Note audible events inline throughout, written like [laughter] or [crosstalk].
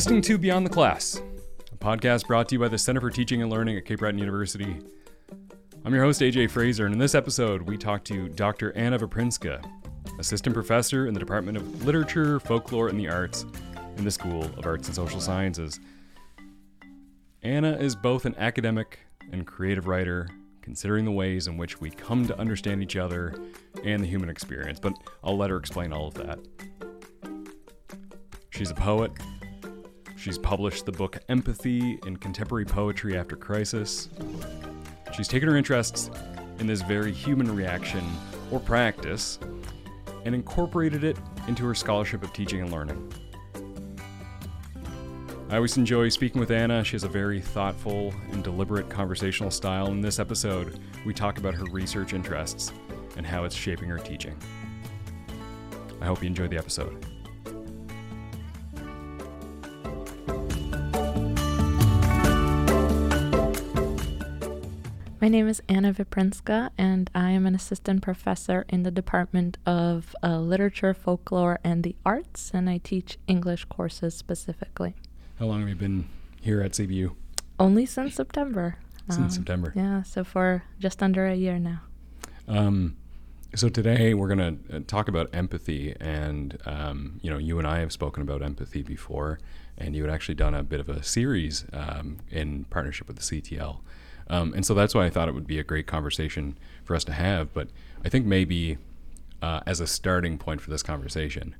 Listening to Beyond the Class, a podcast brought to you by the Center for Teaching and Learning at Cape Breton University. I'm your host, AJ Fraser, and in this episode, we talk to Dr. Anna Veprinska, assistant professor in the Department of Literature, Folklore, and the Arts in the School of Arts and Social Sciences. Anna is both an academic and creative writer, considering the ways in which we come to understand each other and the human experience, but I'll let her explain all of that. She's a poet. She's published the book Empathy in Contemporary Poetry After Crisis. She's taken her interests in this very human reaction or practice and incorporated it into her scholarship of teaching and learning. I always enjoy speaking with Anna. She has a very thoughtful and deliberate conversational style. In this episode, we talk about her research interests and how it's shaping her teaching. I hope you enjoy the episode. My name is Anna Veprinska, and I am an assistant professor in the Department of uh, Literature, Folklore, and the Arts, and I teach English courses specifically. How long have you been here at CBU? Only since September. Since um, September. Yeah, so for just under a year now. Um, so today we're going to uh, talk about empathy, and um, you know, you and I have spoken about empathy before, and you had actually done a bit of a series um, in partnership with the CTL. Um, and so that's why I thought it would be a great conversation for us to have. But I think maybe uh, as a starting point for this conversation,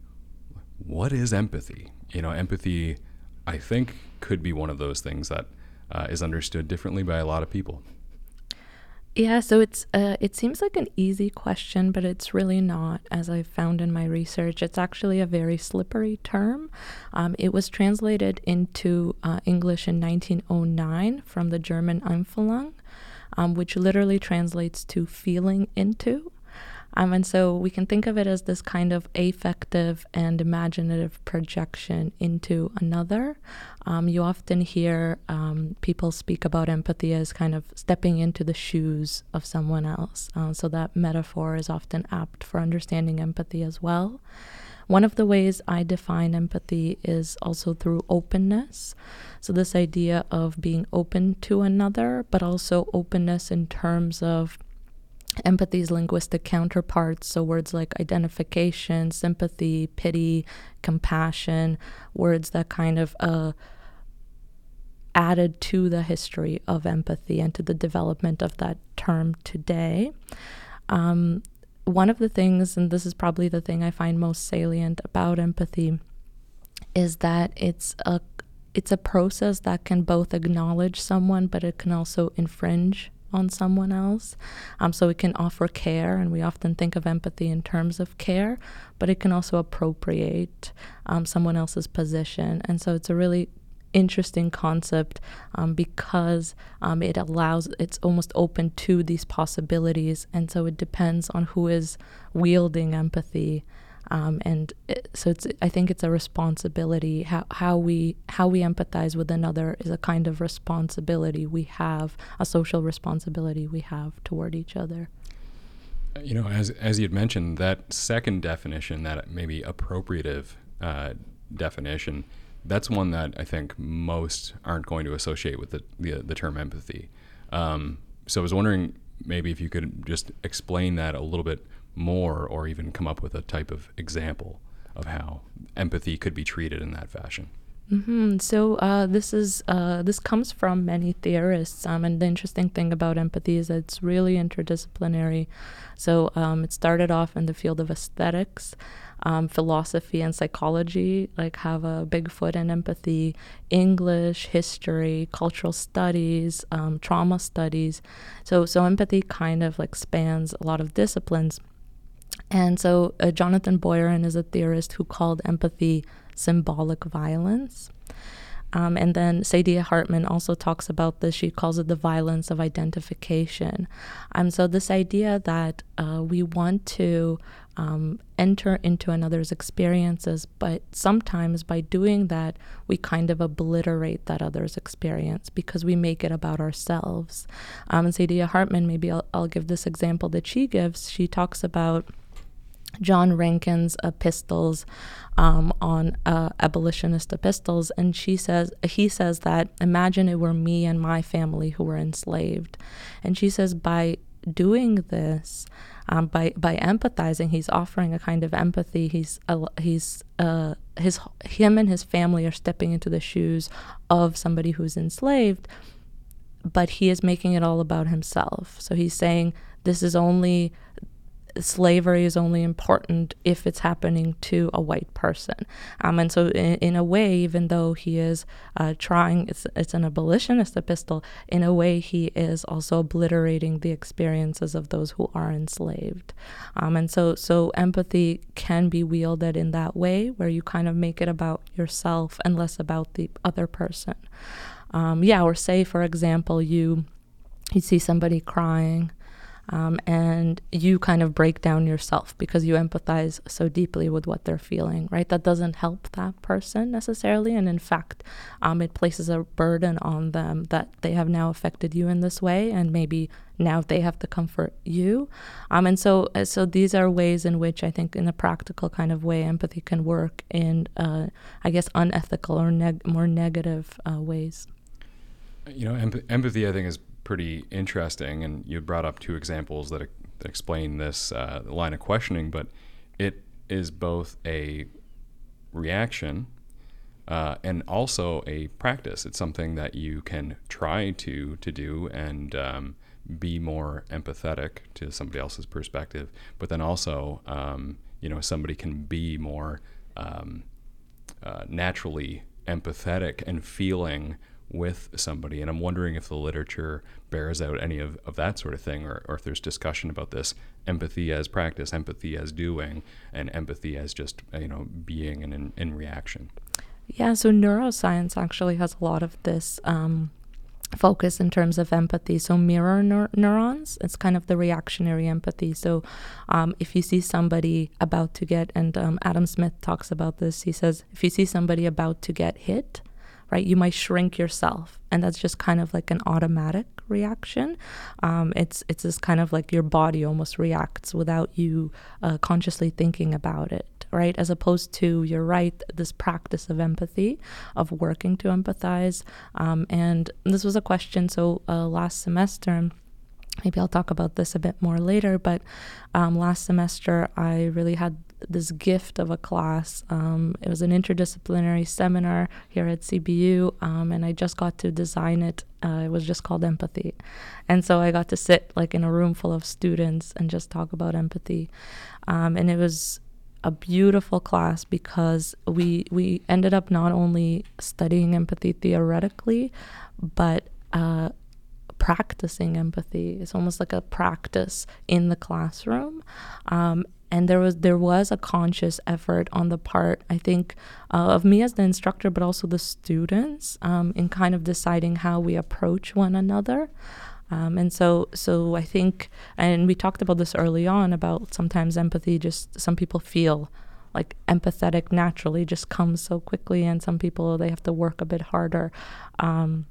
what is empathy? You know, empathy, I think, could be one of those things that uh, is understood differently by a lot of people. Yeah, so it's uh, it seems like an easy question, but it's really not. As I've found in my research, it's actually a very slippery term. Um, it was translated into uh, English in 1909 from the German Einfühlung, um, which literally translates to feeling into. Um, and so we can think of it as this kind of affective and imaginative projection into another. Um, you often hear um, people speak about empathy as kind of stepping into the shoes of someone else. Uh, so that metaphor is often apt for understanding empathy as well. One of the ways I define empathy is also through openness. So, this idea of being open to another, but also openness in terms of empathy's linguistic counterparts, so words like identification, sympathy, pity, compassion, words that kind of uh, added to the history of empathy and to the development of that term today. Um, one of the things, and this is probably the thing I find most salient about empathy, is that it's a it's a process that can both acknowledge someone, but it can also infringe on someone else. Um, so it can offer care, and we often think of empathy in terms of care, but it can also appropriate um, someone else's position. And so it's a really interesting concept um, because um, it allows it's almost open to these possibilities and so it depends on who is wielding empathy um, and it, so it's I think it's a responsibility how, how we how we empathize with another is a kind of responsibility we have a social responsibility we have toward each other. You know, as as you had mentioned, that second definition, that maybe appropriative uh, definition, that's one that I think most aren't going to associate with the the, the term empathy. Um, so I was wondering maybe if you could just explain that a little bit more or even come up with a type of example of how empathy could be treated in that fashion. Mm-hmm. So uh, this is uh, this comes from many theorists, um, and the interesting thing about empathy is that it's really interdisciplinary. So um, it started off in the field of aesthetics, um, philosophy, and psychology. Like have a big foot in empathy, English, history, cultural studies, um, trauma studies. So so empathy kind of like spans a lot of disciplines. And so uh, Jonathan Boyarin is a theorist who called empathy symbolic violence. Um, and then Saidiya Hartman also talks about this. She calls it the violence of identification. Um, so, this idea that uh, we want to um, enter into another's experiences, but sometimes by doing that, we kind of obliterate that other's experience because we make it about ourselves. Um, and Saidiya Hartman, maybe I'll, I'll give this example that she gives. She talks about John Rankin's epistles um, on uh, abolitionist epistles, and she says he says that imagine it were me and my family who were enslaved, and she says by doing this, um, by by empathizing, he's offering a kind of empathy. He's uh, he's uh, his him and his family are stepping into the shoes of somebody who's enslaved, but he is making it all about himself. So he's saying this is only slavery is only important if it's happening to a white person. Um, and so, in, in, a way, even though he is uh, trying, it's, it's an abolitionist epistle, in a way, he is also obliterating the experiences of those who are enslaved. Um, and so, so, empathy can be wielded in that way where you kind of make it about yourself and less about the other person. Um, yeah, or say, for example, you you see somebody crying um, and you kind of break down yourself because you empathize so deeply with what they're feeling, right? That doesn't help that person necessarily. And in fact, um, it places a burden on them that they have now affected you in this way, and maybe now they have to comfort you. Um, and so, uh, so these are ways in which I think, in a practical kind of way, empathy can work in, uh, I guess, unethical or neg- more negative uh, ways. You know, emp- empathy, I think, is pretty interesting. And you brought up two examples that, that explain this uh, line of questioning, but it is both a reaction uh, and also a practice. It's something that you can try to to do and um, be more empathetic to somebody else's perspective, but then also, um, you know, somebody can be more um, uh, naturally empathetic and feeling with somebody. And I'm wondering if the literature bears out any of, of that sort of thing, or, or if there's discussion about this empathy as practice, empathy as doing, and empathy as just, you know, being and in, in reaction. Yeah, so neuroscience actually has a lot of this um, focus in terms of empathy. So, mirror neur- neurons, it's kind of the reactionary empathy. So, um, if you see somebody about to get, and um, Adam Smith talks about this, he says, if you see somebody about to get hit, right? You might shrink yourself, and that's just kind of like an automatic reaction. Um, it's it's just kind of like your body almost reacts without you uh, consciously thinking about it, right? As opposed to you're right, this practice of empathy, of working to empathize. Um, and this was a question. So uh, last semester maybe I'll talk about this a bit more later, but um, last semester I really had this gift of a class. Um, it was an interdisciplinary seminar here at CBU, um, and I just got to design it. Uh, it was just called empathy, and so I got to sit like in a room full of students and just talk about empathy, um, and it was a beautiful class because we we ended up not only studying empathy theoretically, but uh, practicing empathy. It's almost like a practice in the classroom. Um, and there was there was a conscious effort on the part I think uh, of me as the instructor, but also the students um, in kind of deciding how we approach one another. Um, and so, so I think, and we talked about this early on about sometimes empathy. Just some people feel like empathetic naturally just comes so quickly, and some people they have to work a bit harder. Um,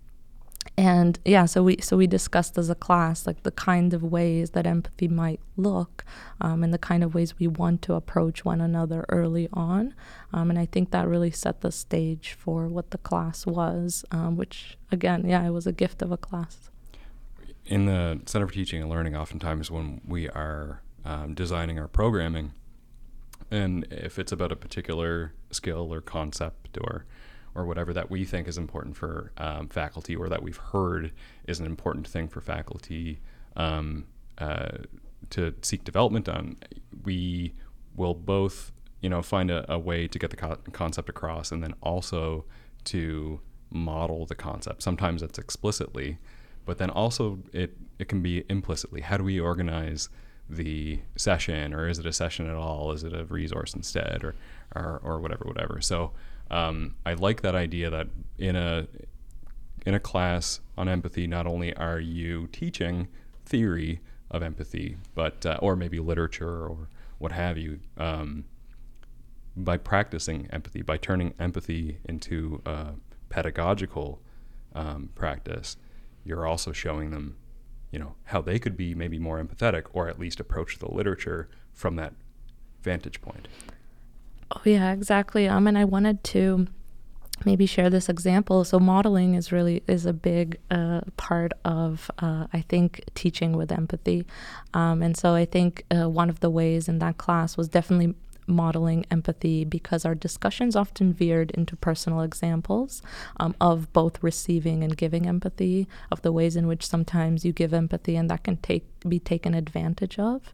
and yeah so we so we discussed as a class like the kind of ways that empathy might look um, and the kind of ways we want to approach one another early on. Um, and i think that really set the stage for what the class was um, which again yeah it was a gift of a class. In the center for teaching and learning oftentimes when we are um, designing our programming and if it's about a particular skill or concept or or whatever that we think is important for um, faculty or that we've heard is an important thing for faculty um, uh, to seek development on, we will both you know find a, a way to get the co- concept across and then also to model the concept. Sometimes it's explicitly, but then also it it can be implicitly. How do we organize the session, or is it a session at all? Is it a resource instead, or or, or whatever, whatever. So um, I like that idea that in a in a class on empathy, not only are you teaching theory of empathy, but uh, or maybe literature or what have you, um, by practicing empathy, by turning empathy into pedagogical um, practice, you're also showing them, you know, how they could be maybe more empathetic, or at least approach the literature from that vantage point. Oh yeah, exactly. Um, and I wanted to maybe share this example. So modeling is really is a big uh, part of uh, I think teaching with empathy, um, and so I think uh, one of the ways in that class was definitely modeling empathy because our discussions often veered into personal examples um, of both receiving and giving empathy, of the ways in which sometimes you give empathy and that can take be taken advantage of.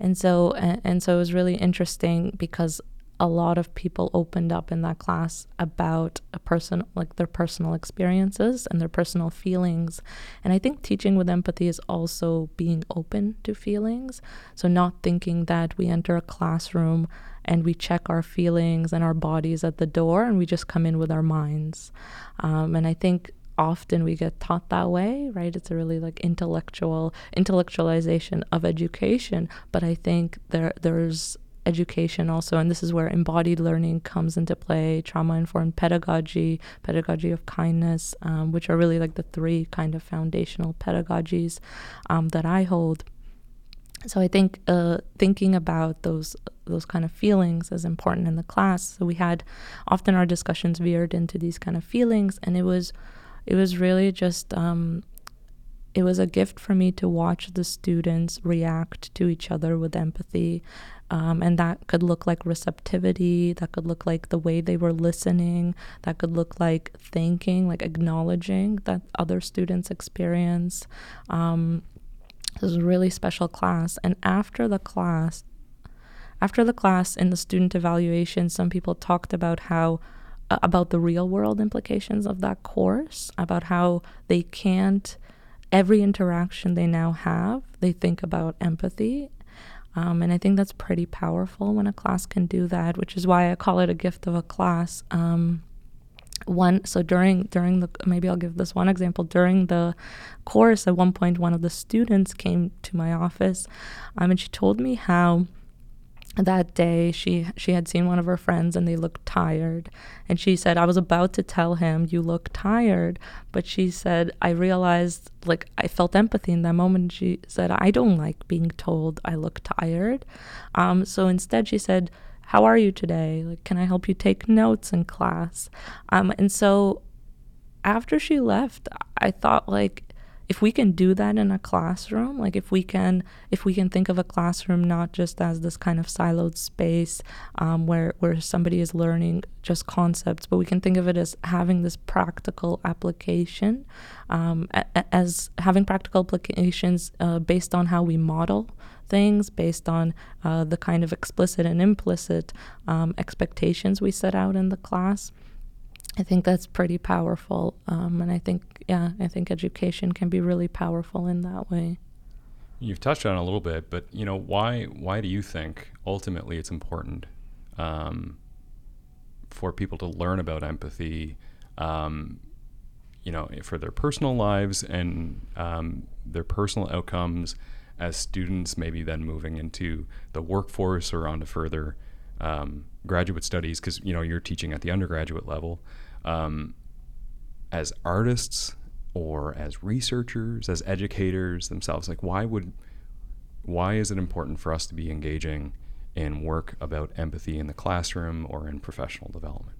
And so and, and so it was really interesting because a lot of people opened up in that class about a person like their personal experiences and their personal feelings. And i think teaching with empathy is also being open to feelings. So not thinking that we enter a classroom and we check our feelings and our bodies at the door and we just come in with our minds. Um, and i think often we get taught that way right? It's a really like intellectual intellectualization of education. But i think there there's education also and this is where embodied learning comes into play trauma informed pedagogy pedagogy of kindness um, which are really like the three kind of foundational pedagogies um, that i hold. So i think uh, thinking about those those kind of feelings is important in the class. So we had often our discussions veered into these kind of feelings and it was it was really just um, it was a gift for me to watch the students react to each other with empathy um, and that could look like receptivity, that could look like the way they were listening, that could look like thanking, like acknowledging that other students experience. Um, this was a really special class. And after the class, after the class in the student evaluation, some people talked about how uh, about the real world implications of that course, about how they can't every interaction they now have, they think about empathy um, and I think that's pretty powerful when a class can do that, which is why I call it a gift of a class. Um, one so during during the maybe I'll give this one example during the course at one point one of the students came to my office um, and she told me how that day she she had seen one of her friends and they looked tired. And she said i was about to tell him you look tired but she said i realized like i felt empathy in that moment. She said i don't like being told i look tired um, so instead she said how are you today? Like can i help you take notes in class? Um, and so after she left i thought like if we can do that in a classroom like if we can if we can think of a classroom not just as this kind of siloed space um, where where somebody is learning just concepts but we can think of it as having this practical application um, as having practical applications uh, based on how we model things based on uh, the kind of explicit and implicit um, expectations we set out in the class I think that's pretty powerful. Um, and I think, yeah, I think education can be really powerful in that way. You've touched on a little bit, but you know why? Why do you think ultimately it's important um, for people to learn about empathy? Um, you know, for their personal lives and um, their personal outcomes as students, maybe then moving into the workforce or on to further um, graduate studies, because you know you're teaching at the undergraduate level um, as artists or as researchers, as educators themselves? Like, why would why is it important for us to be engaging in work about empathy in the classroom or in professional development?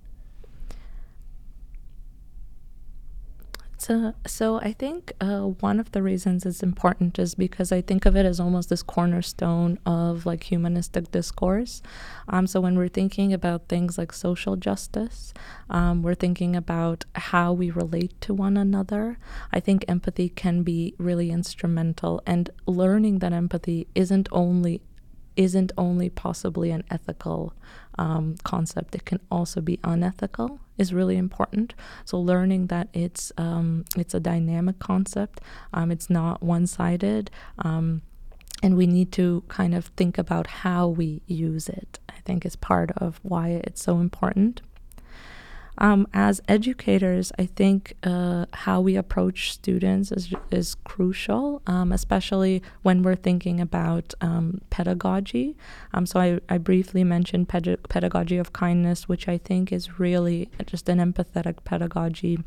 So, so I think uh, one of the reasons it's important is because I think of it as almost this cornerstone of like humanistic discourse. Um, so when we're thinking about things like social justice, um, we're thinking about how we relate to one another. I think empathy can be really instrumental, and learning that empathy isn't only isn't only possibly an ethical um, concept, it can also be unethical is really important. So learning that it's um, it's a dynamic concept, um, it's not one-sided, um, and we need to kind of think about how we use it. I think is part of why it's so important. Um, as educators, I think uh, how we approach students is, is crucial, um, especially when we're thinking about um, pedagogy. Um, so I, I briefly mentioned ped- pedagogy of kindness, which I think is really just an empathetic pedagogy.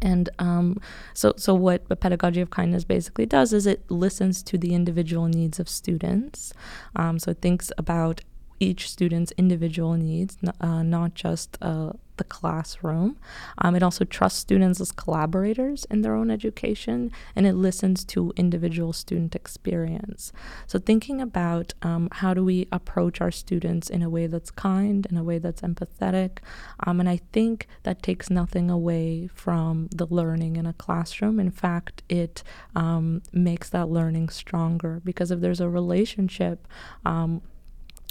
And um, so, so what the pedagogy of kindness basically does is it listens to the individual needs of students. Um, so it thinks about each student's individual needs, uh, not just uh, the classroom. Um, it also trusts students as collaborators in their own education, and it listens to individual student experience. So, thinking about um, how do we approach our students in a way that's kind, in a way that's empathetic, um, and I think that takes nothing away from the learning in a classroom. In fact, it um, makes that learning stronger because if there's a relationship um,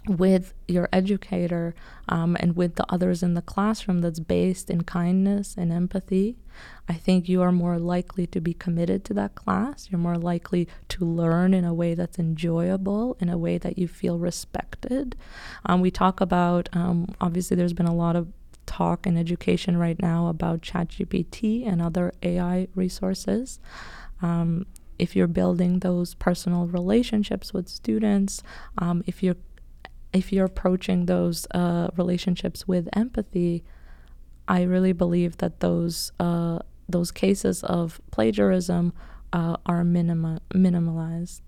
with your educator um, and with the others in the classroom that's based in kindness and empathy, I think you are more likely to be committed to that class. You're more likely to learn in a way that's enjoyable, in a way that you feel respected. Um, we talk about, um, obviously, there's been a lot of talk in education right now about ChatGPT and other AI resources. Um, if you're building those personal relationships with students, um, if you're if you're approaching those uh, relationships with empathy, I really believe that those uh, those cases of plagiarism uh, are minima- minimalized.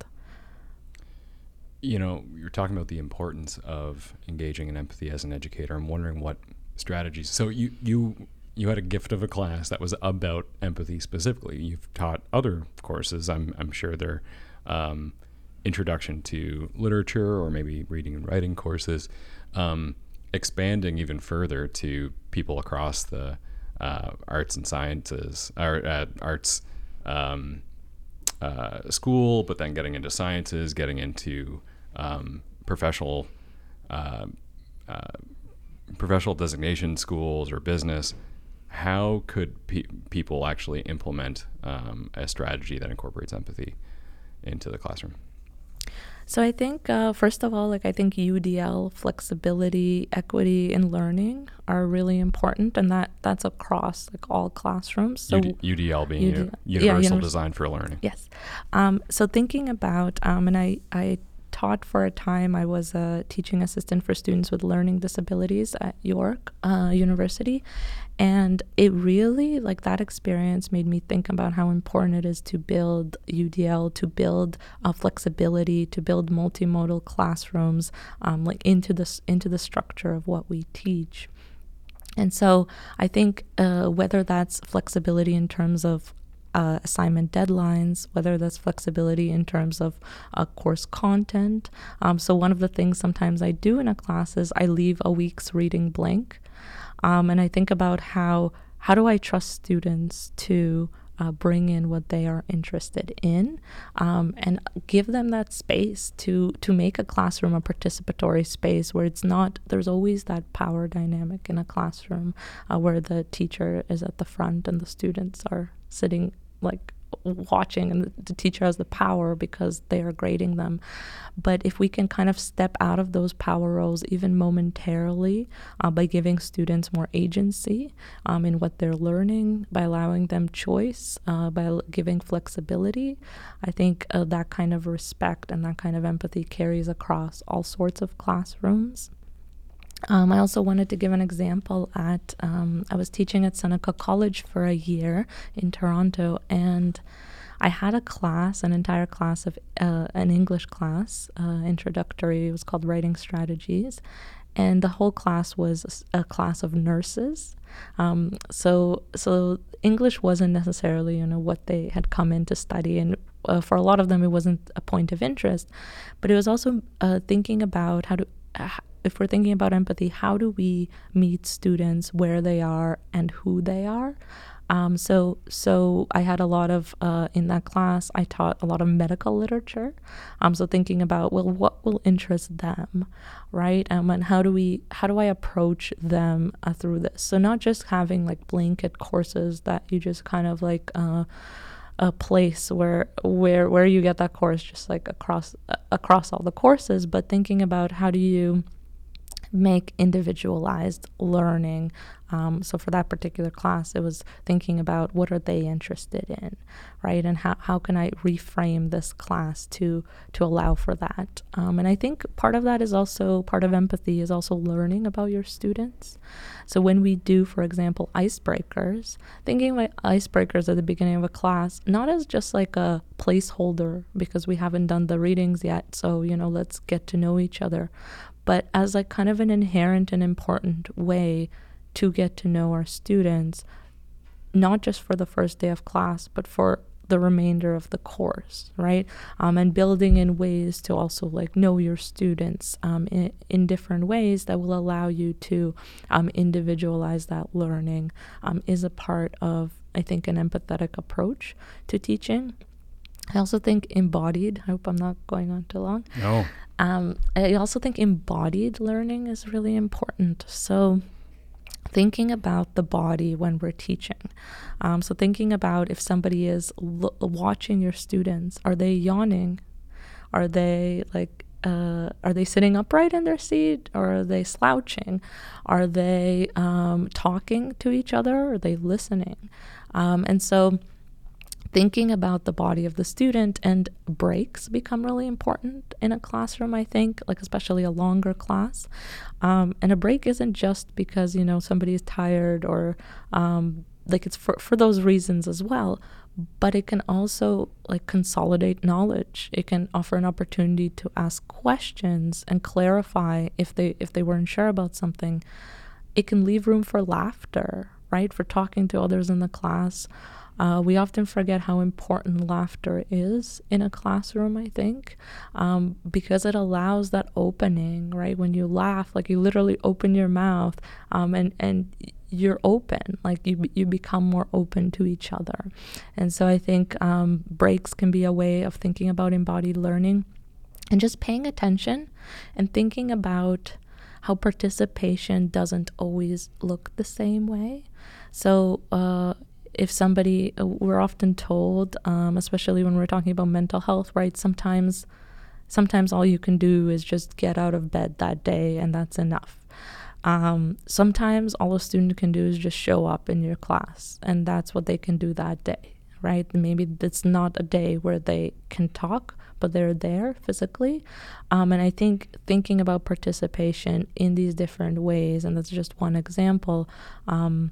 You know, you're talking about the importance of engaging in empathy as an educator. I'm wondering what strategies. So you you you had a gift of a class that was about empathy specifically. You've taught other courses. I'm I'm sure they're um, introduction to literature or maybe reading and writing courses, um, expanding even further to people across the uh, arts and sciences, or uh, arts um, uh, school, but then getting into sciences, getting into um, professional uh, uh, professional designation schools or business. How could pe- people actually implement um, a strategy that incorporates empathy into the classroom? So I think, uh, first of all, like I think UDL, flexibility, equity in learning are really important, and that that's across like all classrooms. So UD, UDL being UDL, universal yeah, design for learning. Yes. Um, so thinking about, um, and I I taught for a time. I was a teaching assistant for students with learning disabilities at York uh, University. And it really, like that experience, made me think about how important it is to build UDL, to build uh, flexibility, to build multimodal classrooms, um, like into the into the structure of what we teach. And so I think uh, whether that's flexibility in terms of uh, assignment deadlines, whether that's flexibility in terms of uh, course content. Um, so, one of the things sometimes I do in a class is I leave a week's reading blank. Um, and I think about how how do I trust students to uh, bring in what they are interested in um, and give them that space to to make a classroom a participatory space where it's not there's always that power dynamic in a classroom uh, where the teacher is at the front and the students are sitting like watching and the teacher has the power because they are grading them. But if we can kind of step out of those power roles even momentarily uh, by giving students more agency um, in what they're learning by allowing them choice uh, by giving flexibility i think uh, that kind of respect and that kind of empathy carries across all sorts of classrooms um, I also wanted to give an example at, um, I was teaching at Seneca College for a year in Toronto, and I had a class, an entire class of uh, an English class, uh, introductory, it was called Writing Strategies, and the whole class was a, class of nurses. Um, so, so English wasn't necessarily, you know, what they had come in to study, and uh, for a lot of them, it wasn't a point of interest, but it was also uh, thinking about how to if we're thinking about empathy, how do we meet students where they are and who they are? Um, so, so I had a lot of uh, in that class. I taught a lot of medical literature. Um, so thinking about well, what will interest them, right? Um, and how do we, how do I approach them uh, through this? So not just having like blanket courses that you just kind of like. Uh, a place where where where you get that course just like across uh, across all the courses but thinking about how do you make individualized learning. Um, so for that particular class, it was thinking about what are they interested in, right? And how, how can I reframe this class to to allow for that? Um, and I think part of that is also part of empathy is also learning about your students. So when we do, for example, icebreakers, thinking about icebreakers at the beginning of a class, not as just like a placeholder because we haven't done the readings yet. So you know, let's get to know each other but as like kind of an inherent and important way to get to know our students, not just for the first day of class, but for the remainder of the course, right? Um, and building in ways to also like know your students um, in, in different ways that will allow you to um, individualize that learning um, is a part of, I think, an empathetic approach to teaching. I also think embodied, I hope I'm not going on too long. No. Um, I also think embodied learning is really important. So, thinking about the body when we're teaching. Um, so, thinking about if somebody is l- watching your students, are they yawning? Are they like, uh, are they sitting upright in their seat or are they slouching? Are they um, talking to each other? Or are they listening? Um, and so, thinking about the body of the student and breaks become really important in a classroom i think like especially a longer class. Um, and a break isn't just because you know somebody is tired or um, like it's for, for those reasons as well but it can also like consolidate knowledge. It can offer an opportunity to ask questions and clarify if they if they weren't sure about something. It can leave room for laughter right for talking to others in the class uh, we often forget how important laughter is in a classroom, I think, um, because it allows that opening, right? When you laugh, like you literally open your mouth um, and, and you're open, like you, you become more open to each other. And so I think um, breaks can be a way of thinking about embodied learning and just paying attention and thinking about how participation doesn't always look the same way. So, uh, if somebody, uh, we're often told, um, especially when we're talking about mental health, right? Sometimes, sometimes all you can do is just get out of bed that day, and that's enough. Um, sometimes all a student can do is just show up in your class, and that's what they can do that day, right? Maybe it's not a day where they can talk, but they're there physically. Um, and I think thinking about participation in these different ways, and that's just one example. Um,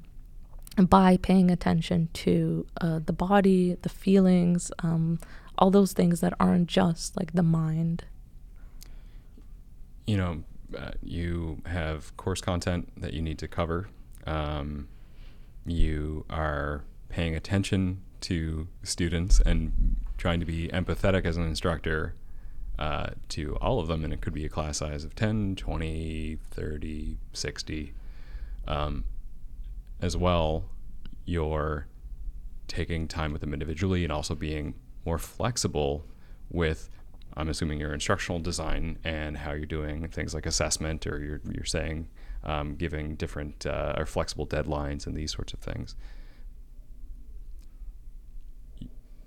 by paying attention to uh, the body, the feelings, um, all those things that aren't just like the mind. You know, uh, you have course content that you need to cover. Um, you are paying attention to students and trying to be empathetic as an instructor uh, to all of them. And it could be a class size of 10, 20, 30, 60. Um, as well, you're taking time with them individually and also being more flexible with I'm assuming your instructional design and how you're doing things like assessment or you're, you're saying um, giving different uh, or flexible deadlines and these sorts of things.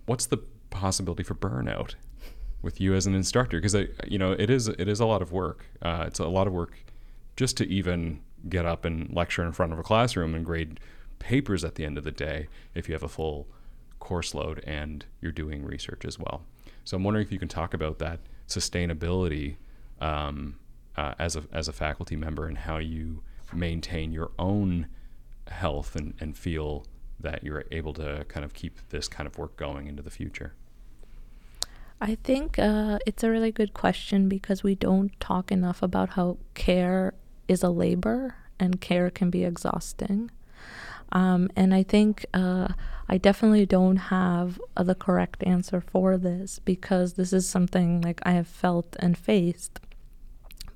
What's the possibility for burnout with you as an instructor? Because you know it is it is a lot of work. Uh, it's a lot of work just to even get up and lecture in front of a classroom and grade papers at the end of the day if you have a full course load and you're doing research as well. So I'm wondering if you can talk about that sustainability um, uh, as a as a faculty member and how you maintain your own health and, and feel that you're able to kind of keep this kind of work going into the future. I think uh, it's a really good question because we don't talk enough about how care is a labor and care can be exhausting. Um, and I think uh, I definitely don't have uh, the correct answer for this because this is something like I have felt and faced.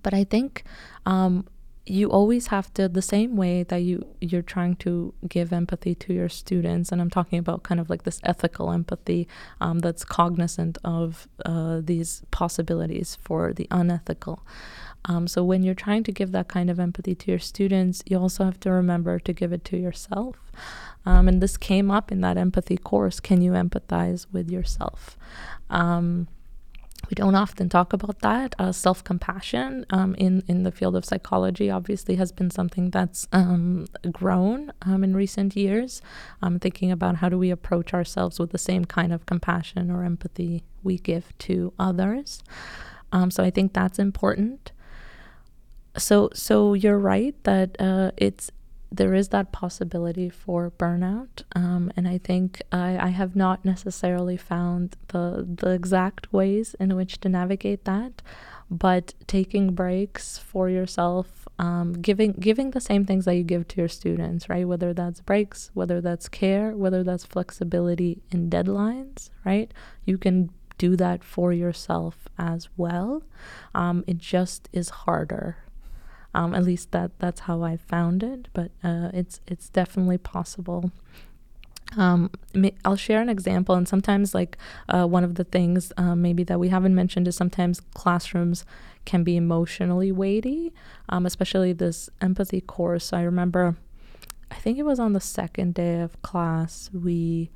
But I think um, you always have to the same way that you you're trying to give empathy to your students and i'm talking about kind of like this ethical empathy um, that's cognizant of uh, these possibilities for the unethical um, so when you're trying to give that kind of empathy to your students you also have to remember to give it to yourself um, and this came up in that empathy course can you empathize with yourself um, we don't often talk about that. Uh, Self compassion um, in, in the field of psychology obviously has been something that's um, grown um, in recent years. I'm thinking about how do we approach ourselves with the same kind of compassion or empathy we give to others. Um, so I think that's important. So, so you're right that uh, it's there is that possibility for burnout. Um, and I think I, I have not necessarily found the, the exact ways in which to navigate that. but taking breaks for yourself, um, giving giving the same things that you give to your students, right? Whether that's breaks, whether that's care, whether that's flexibility in deadlines, right? You can do that for yourself as well. Um, it just is harder. Um, at least that that's how I found it, but uh, it's it's definitely possible. Um, I'll share an example, and sometimes, like uh, one of the things uh, maybe that we haven't mentioned is sometimes classrooms can be emotionally weighty, um, especially this empathy course. I remember, I think it was on the second day of class, we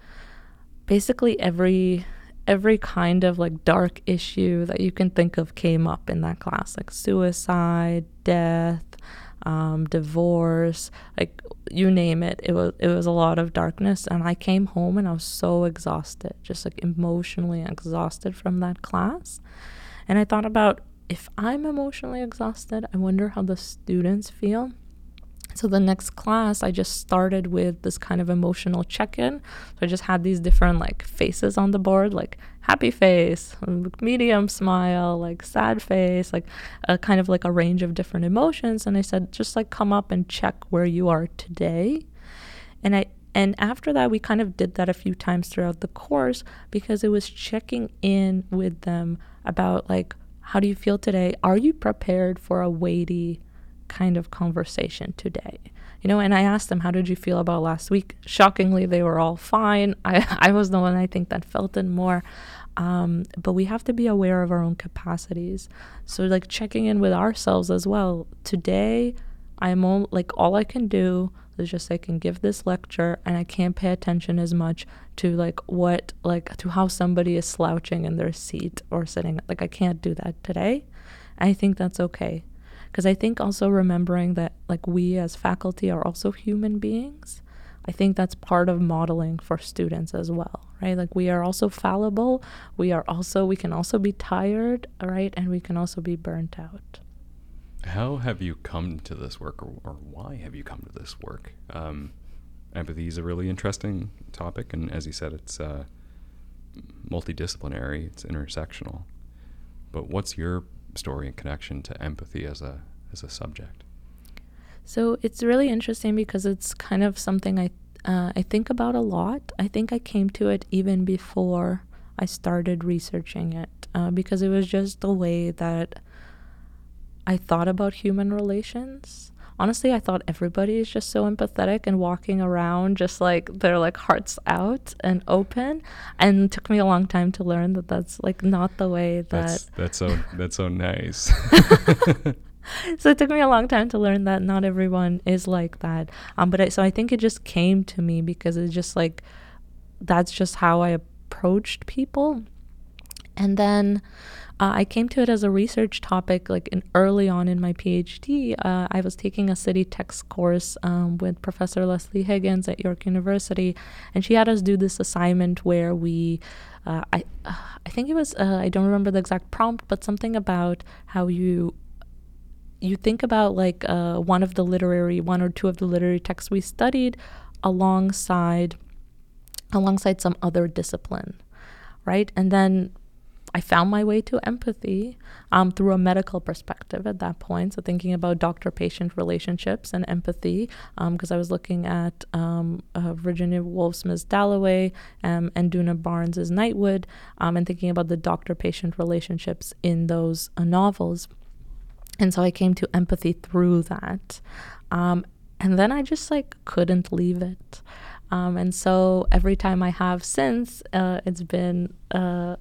basically every every kind of like dark issue that you can think of came up in that class, like suicide, death, um, divorce, like you name it. It was it was a lot of darkness, and I came home and I was so exhausted, just like emotionally exhausted from that class. And I thought about if I'm emotionally exhausted, I wonder how the students feel. So the next class, I just started with this kind of emotional check-in. So I just had these different like faces on the board, like happy face, medium smile, like sad face, like a kind of like a range of different emotions. And I said, just like come up and check where you are today. And I and after that, we kind of did that a few times throughout the course because it was checking in with them about like, how do you feel today? Are you prepared for a weighty kind of conversation today? You know, and I asked them, how did you feel about last week? Shockingly, they were all fine. [laughs] I, I was the one I think that felt it more. Um, but we have to be aware of our own capacities. So, like checking in with ourselves as well. Today, I'm all, like, all I can do is just I can give this lecture and I can't pay attention as much to like what, like, to how somebody is slouching in their seat or sitting. Like, I can't do that today. I think that's okay because I think also remembering that like we as faculty are also human beings. I think that's part of modeling for students as well, right? Like we are also fallible. We are also we can also be tired, right? And we can also be burnt out. How have you come to this work, or, or why have you come to this work? Um, empathy is a really interesting topic, and as you said, it's uh, multidisciplinary. It's intersectional. But what's your story and connection to empathy as a as a subject? So it's really interesting because it's kind of something I uh, I think about a lot. I think I came to it even before I started researching it uh, because it was just the way that I thought about human relations honestly, I thought everybody is just so empathetic and walking around just like they're like hearts out and open. And it took me a long time to learn that that's like not the way that. That's, that's so that's so nice. [laughs] [laughs] so it took me a long time to learn that not everyone is like that. Um, but I, so I think it just came to me because it's just like that's just how I approached people. And then uh, I came to it as a research topic like in early on in my PhD. Uh, I was taking a city text course um, with Professor Lesley Higgins at York University, and she had us do this assignment where we. Uh, I uh, I think it was uh, I don't remember the exact prompt, but something about how you you think about like uh, one of the literary one or two of the literary texts we studied alongside alongside some other discipline right and then I found my way to empathy um, through a medical perspective at that point. So, thinking about doctor patient relationships and empathy, because um, I was looking at um, uh, Virginia Woolf's Miss Dalloway um, and Djuna Barnes's Nightwood, um, and thinking about the doctor patient relationships in those uh, novels. And so I came to empathy through that. Um, and then I just like couldn't leave it. Um, and so every time I have since, uh, it's been uh,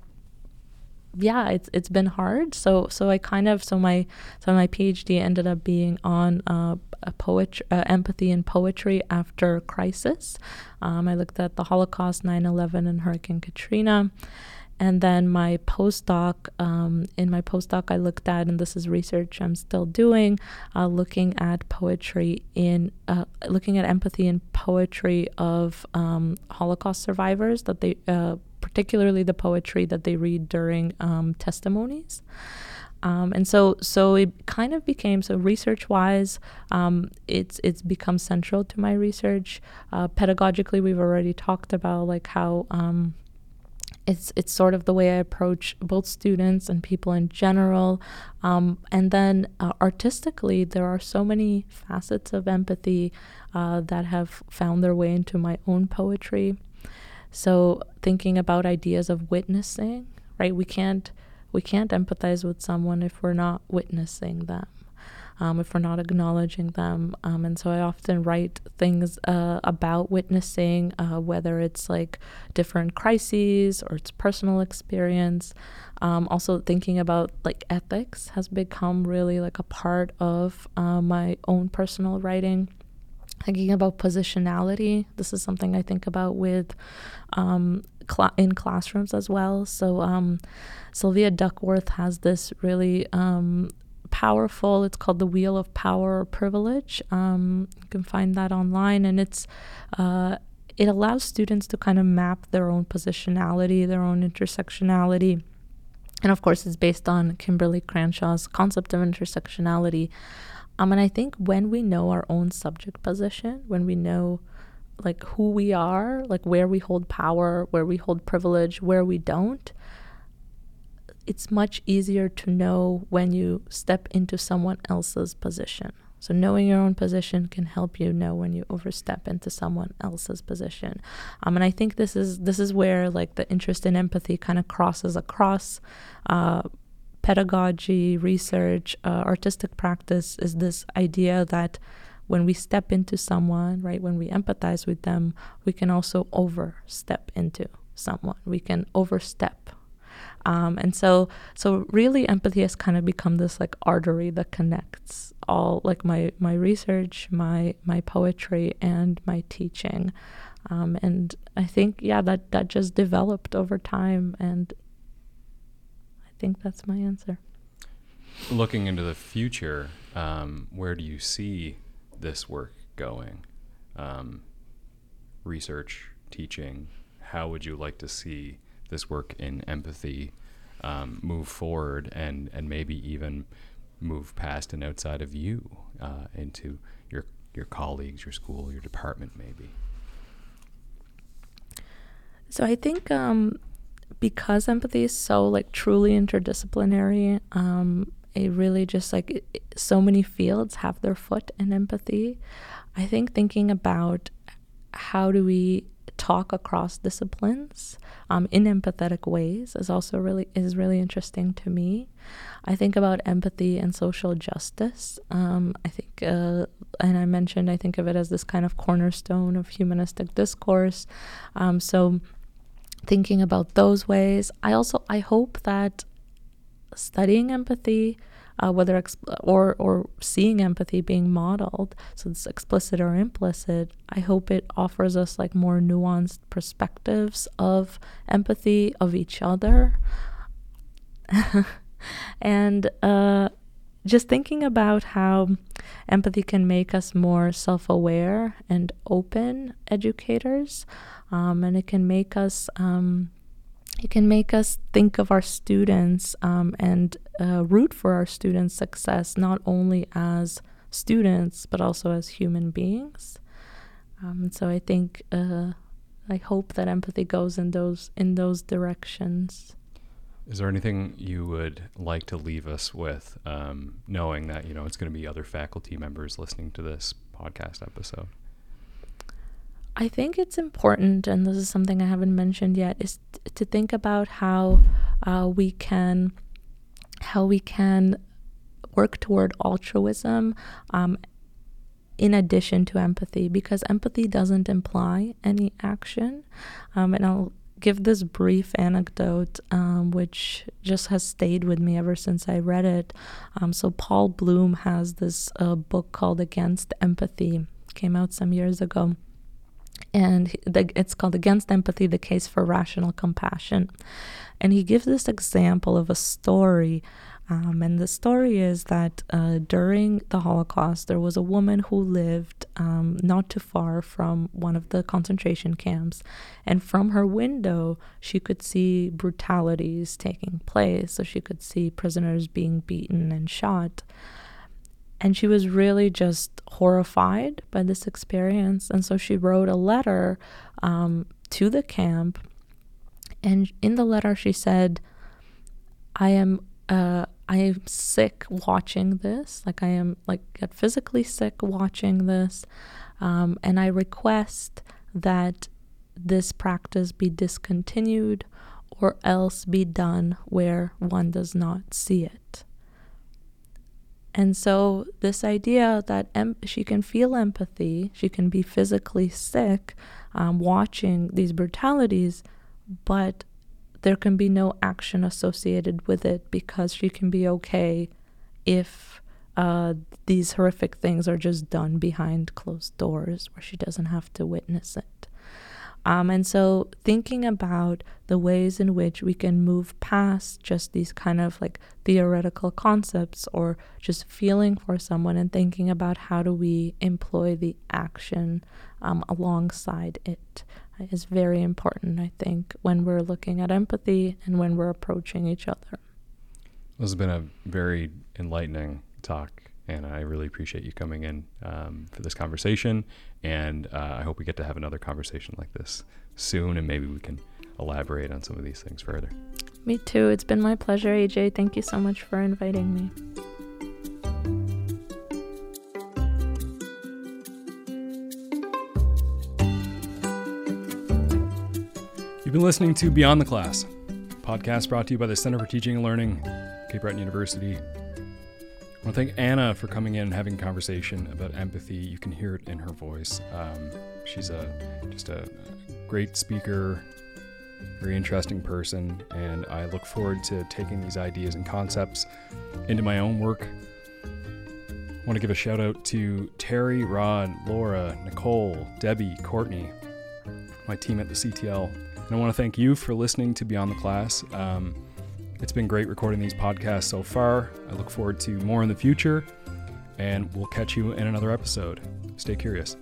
yeah, it's it's been hard. So so I kind of so my so my PhD ended up being on uh, a poetry, uh, empathy and poetry after crisis. Um, I looked at the Holocaust, 9/11, and Hurricane Katrina. And then my postdoc, um, in my postdoc, I looked at, and this is research I'm still doing, uh, looking at poetry in, uh, looking at empathy in poetry of um, Holocaust survivors that they uh, particularly the poetry that they read during um, testimonies. Um, and so, so it kind of became so research-wise, um, it's it's become central to my research. Uh, pedagogically, we've already talked about like how um, it's it's sort of the way I approach both students and people in general. Um, and then uh, artistically, there are so many facets of empathy uh, that have found their way into my own poetry. So thinking about ideas of witnessing, right? We can't we can't empathize with someone if we're not witnessing them um, if we're not acknowledging them. Um, and so I often write things uh, about witnessing, uh, whether it's like different crises or it's personal experience. Um, also, thinking about like ethics has become really like a part of uh, my own personal writing thinking about positionality. This is something I think about with um, cl- in classrooms as well. So um, Sylvia Duckworth has this really um, powerful. It's called the Wheel of Power or Privilege. Um, you can find that online, and it's uh, it allows students to kind of map their own positionality, their own intersectionality. And of course, it's based on Kimberlé Crenshaw's concept of intersectionality. Um, and I think when we know our own subject position, when we know like who we are, like where we hold power, where we hold privilege, where we don't, it's much easier to know when you step into someone else's position. So knowing your own position can help you know when you overstep into someone else's position. Um, and I think this is this is where like the interest in empathy kind of crosses across uh, pedagogy, research, uh, artistic practice. Is this idea that when we step into someone, right, when we empathize with them, we can also overstep into someone. We can overstep um, and so, so really, empathy has kind of become this like artery that connects all like my my research, my my poetry, and my teaching. Um, and I think yeah, that that just developed over time, and think that's my answer. Looking into the future, um, where do you see this work going? Um, research, teaching. How would you like to see this work in empathy um, move forward and and maybe even move past and outside of you uh, into your your colleagues, your school, your department, maybe. So I think um, because empathy is so like truly interdisciplinary, um, it really just like so many fields have their foot in empathy. I think thinking about how do we talk across disciplines um, in empathetic ways is also really is really interesting to me. I think about empathy and social justice. Um, I think, uh, and I mentioned, I think of it as this kind of cornerstone of humanistic discourse. Um, so, thinking about those ways, I also I hope that studying empathy uh, whether or or seeing empathy being modeled, so it's explicit or implicit. I hope it offers us like more nuanced perspectives of empathy of each other, [laughs] and uh, just thinking about how empathy can make us more self-aware and open educators, um, and it can make us. Um, it can make us think of our students um, and uh, root for our students' success, not only as students, but also as human beings. Um, so I think, uh, I hope that empathy goes in those in those directions. Is there anything you would like to leave us with, um, knowing that you know it's going to be other faculty members listening to this podcast episode? I think it's important, and this is something I haven't mentioned yet, is t- to think about how uh, we can how we can work toward altruism um, in addition to empathy, because empathy doesn't imply any action. Um, and I'll give this brief anecdote, um, which just has stayed with me ever since I read it. Um, so Paul Bloom has this uh, book called Against Empathy, came out some years ago and the, it's called Against Empathy The Case for Rational Compassion. And he gives this example of a story. Um, and the story is that uh, during the Holocaust, there was a woman who lived um, not too far from one of the concentration camps. And from her window, she could see brutalities taking place. So she could see prisoners being beaten and shot. And she was really just horrified by this experience. And so she wrote a letter um, to the camp And in the letter, she said, I am. Uh, I am sick watching this. Like I am like get physically sick watching this, um, and I request that this practice be discontinued or else be done where one does not see it. And so, this idea that em- she can feel empathy, she can be physically sick um, watching these brutalities, but there can be no action associated with it because she can be okay if uh, these horrific things are just done behind closed doors where she doesn't have to witness it. Um, and so, thinking about the ways in which we can move past just these kind of like theoretical concepts or just feeling for someone and thinking about how do we employ the action um, alongside it is very important, I think, when we're looking at empathy and when we're approaching each other. This has been a very enlightening talk and I really appreciate you coming in um, for this conversation. And uh, I hope we get to have another conversation like this soon, and maybe we can elaborate on some of these things further. Me too. It's been my pleasure, AJ. Thank you so much for inviting me. Been listening to Beyond the Class, podcast brought to you by the Center for Teaching and Learning, Cape Breton University. I want to thank Anna for coming in and having a conversation about empathy. You can hear it in her voice. Um, she's a just a great speaker, very interesting person, and I look forward to taking these ideas and concepts into my own work. I want to give a shout out to Terry, Rod, Laura, Nicole, Debbie, Courtney, my team at the CTL. And I want to thank you for listening to Beyond the Class. Um, it's been great recording these podcasts so far. I look forward to more in the future, and we'll catch you in another episode. Stay curious.